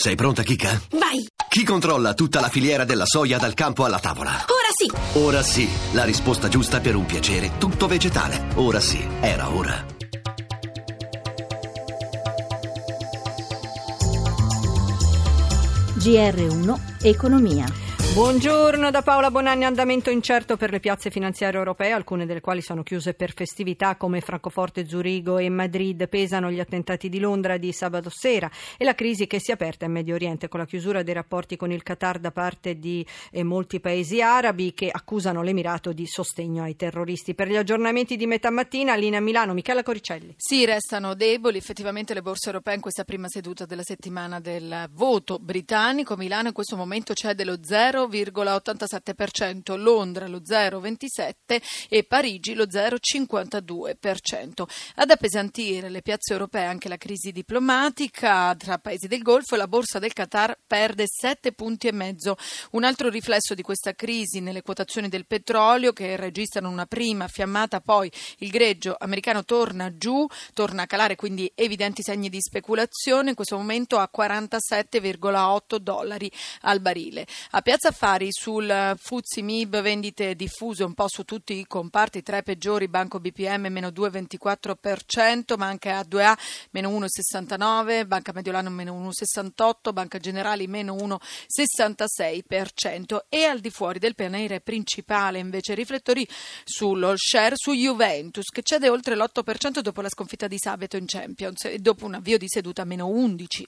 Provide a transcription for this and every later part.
Sei pronta, Kika? Vai! Chi controlla tutta la filiera della soia dal campo alla tavola? Ora sì! Ora sì, la risposta giusta per un piacere tutto vegetale. Ora sì, era ora. GR1 Economia. Buongiorno da Paola Bonanni, andamento incerto per le piazze finanziarie europee, alcune delle quali sono chiuse per festività come Francoforte, Zurigo e Madrid. Pesano gli attentati di Londra di sabato sera e la crisi che si è aperta in Medio Oriente con la chiusura dei rapporti con il Qatar da parte di eh, molti paesi arabi che accusano l'Emirato di sostegno ai terroristi. Per gli aggiornamenti di metà mattina, linea Milano, Michela Coricelli. Sì, restano deboli effettivamente le borse europee in questa prima seduta della settimana del voto britannico. Milano in questo momento c'è dello 0 0,87%, Londra lo 0,27% e Parigi lo 0,52%. Ad appesantire le piazze europee anche la crisi diplomatica tra paesi del Golfo e la borsa del Qatar perde 7 punti e mezzo. Un altro riflesso di questa crisi nelle quotazioni del petrolio che registrano una prima fiammata, poi il greggio americano torna giù, torna a calare, quindi evidenti segni di speculazione, in questo momento a 47,8 dollari al barile. A Piazza Affari sul Fuzzi Mib, vendite diffuse un po' su tutti i comparti, tre peggiori, Banco BPM meno 2,24%, Banca A2A meno 1,69%, Banca Mediolano meno 1,68%, Banca Generali meno 1,66% e al di fuori del pianere principale invece riflettori sullo share su Juventus che cede oltre l'8% dopo la sconfitta di sabato in Champions e dopo un avvio di seduta meno 11%.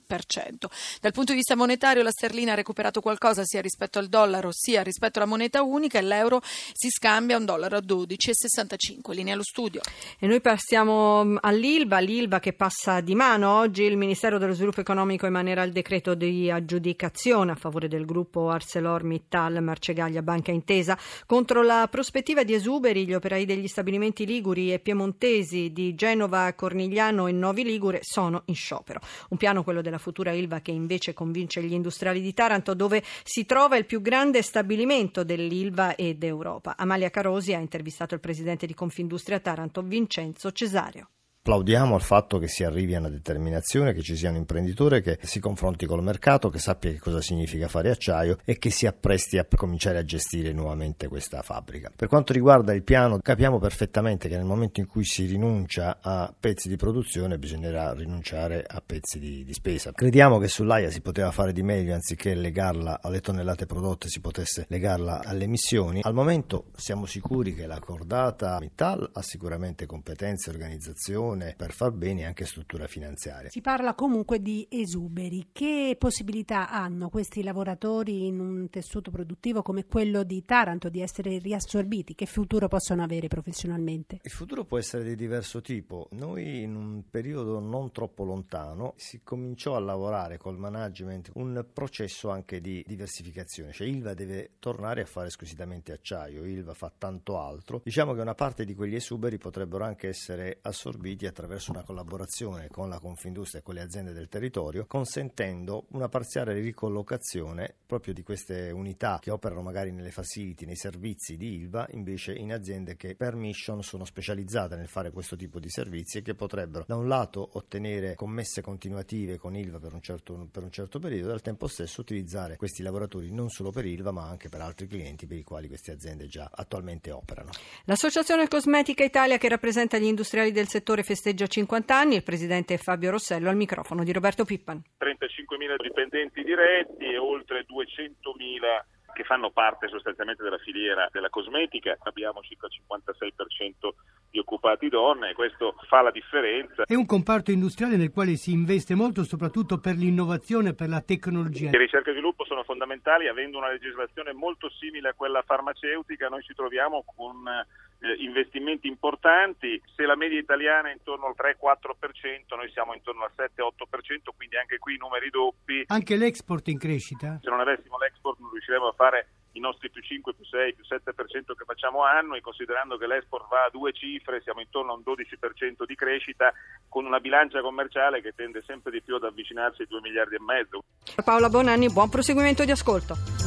Dal punto di vista monetario la sterlina ha recuperato qualcosa sia rispetto al dollaro sia rispetto alla moneta unica e l'euro si scambia un dollaro a 12,65. Linea allo studio. E noi passiamo mm, all'ILVA, l'ILVA che passa di mano. Oggi il Ministero dello Sviluppo Economico emanerà il decreto di aggiudicazione a favore del gruppo ArcelorMittal, Marcegaglia, Banca Intesa, contro la prospettiva di esuberi. Gli operai degli stabilimenti liguri e piemontesi di Genova, Cornigliano e Novi Ligure sono in sciopero. Un piano, quello della futura ILVA, che invece convince gli industriali di Taranto, dove si trova il più grande stabilimento dell'Ilva e d'Europa. Amalia Carosi ha intervistato il presidente di Confindustria Taranto, Vincenzo Cesario. Plaudiamo al fatto che si arrivi a una determinazione, che ci sia un imprenditore che si confronti col mercato, che sappia che cosa significa fare acciaio e che si appresti a cominciare a gestire nuovamente questa fabbrica. Per quanto riguarda il piano, capiamo perfettamente che nel momento in cui si rinuncia a pezzi di produzione bisognerà rinunciare a pezzi di, di spesa. Crediamo che sull'AIA si poteva fare di meglio, anziché legarla alle tonnellate prodotte, si potesse legarla alle emissioni. Al momento siamo sicuri che la cordata Mittal ha sicuramente competenze e organizzazione per far bene anche struttura finanziaria. Si parla comunque di esuberi. Che possibilità hanno questi lavoratori in un tessuto produttivo come quello di Taranto di essere riassorbiti? Che futuro possono avere professionalmente? Il futuro può essere di diverso tipo. Noi in un periodo non troppo lontano si cominciò a lavorare col management un processo anche di diversificazione, cioè Ilva deve tornare a fare squisitamente acciaio, Ilva fa tanto altro. Diciamo che una parte di quegli esuberi potrebbero anche essere assorbiti gestiti attraverso una collaborazione con la Confindustria e con le aziende del territorio, consentendo una parziale ricollocazione proprio di queste unità che operano magari nelle facility, nei servizi di ILVA, invece in aziende che per mission sono specializzate nel fare questo tipo di servizi e che potrebbero da un lato ottenere commesse continuative con ILVA per un certo, per un certo periodo e al tempo stesso utilizzare questi lavoratori non solo per ILVA ma anche per altri clienti per i quali queste aziende già attualmente operano. L'Associazione Cosmetica Italia che rappresenta gli industriali del settore festeggia 50 anni. Il presidente Fabio Rossello al microfono di Roberto Pippan. 35.000 dipendenti diretti e oltre 200.000 che fanno parte sostanzialmente della filiera della cosmetica. Abbiamo circa il 56% di occupati donne e questo fa la differenza. È un comparto industriale nel quale si investe molto soprattutto per l'innovazione e per la tecnologia. Le ricerche e sviluppo sono fondamentali, avendo una legislazione molto simile a quella farmaceutica, noi ci troviamo con eh, investimenti importanti. Se la media italiana è intorno al 3-4%, noi siamo intorno al 7-8%, quindi anche qui numeri doppi. Anche l'export in crescita? Se non avessimo l'export non riusciremo a fare i nostri più 5, più 6, più 7% che facciamo anno e considerando che l'export va a due cifre, siamo intorno a un 12% di crescita con una bilancia commerciale che tende sempre di più ad avvicinarsi ai 2 miliardi e mezzo. Paola Bonanni, buon proseguimento di ascolto.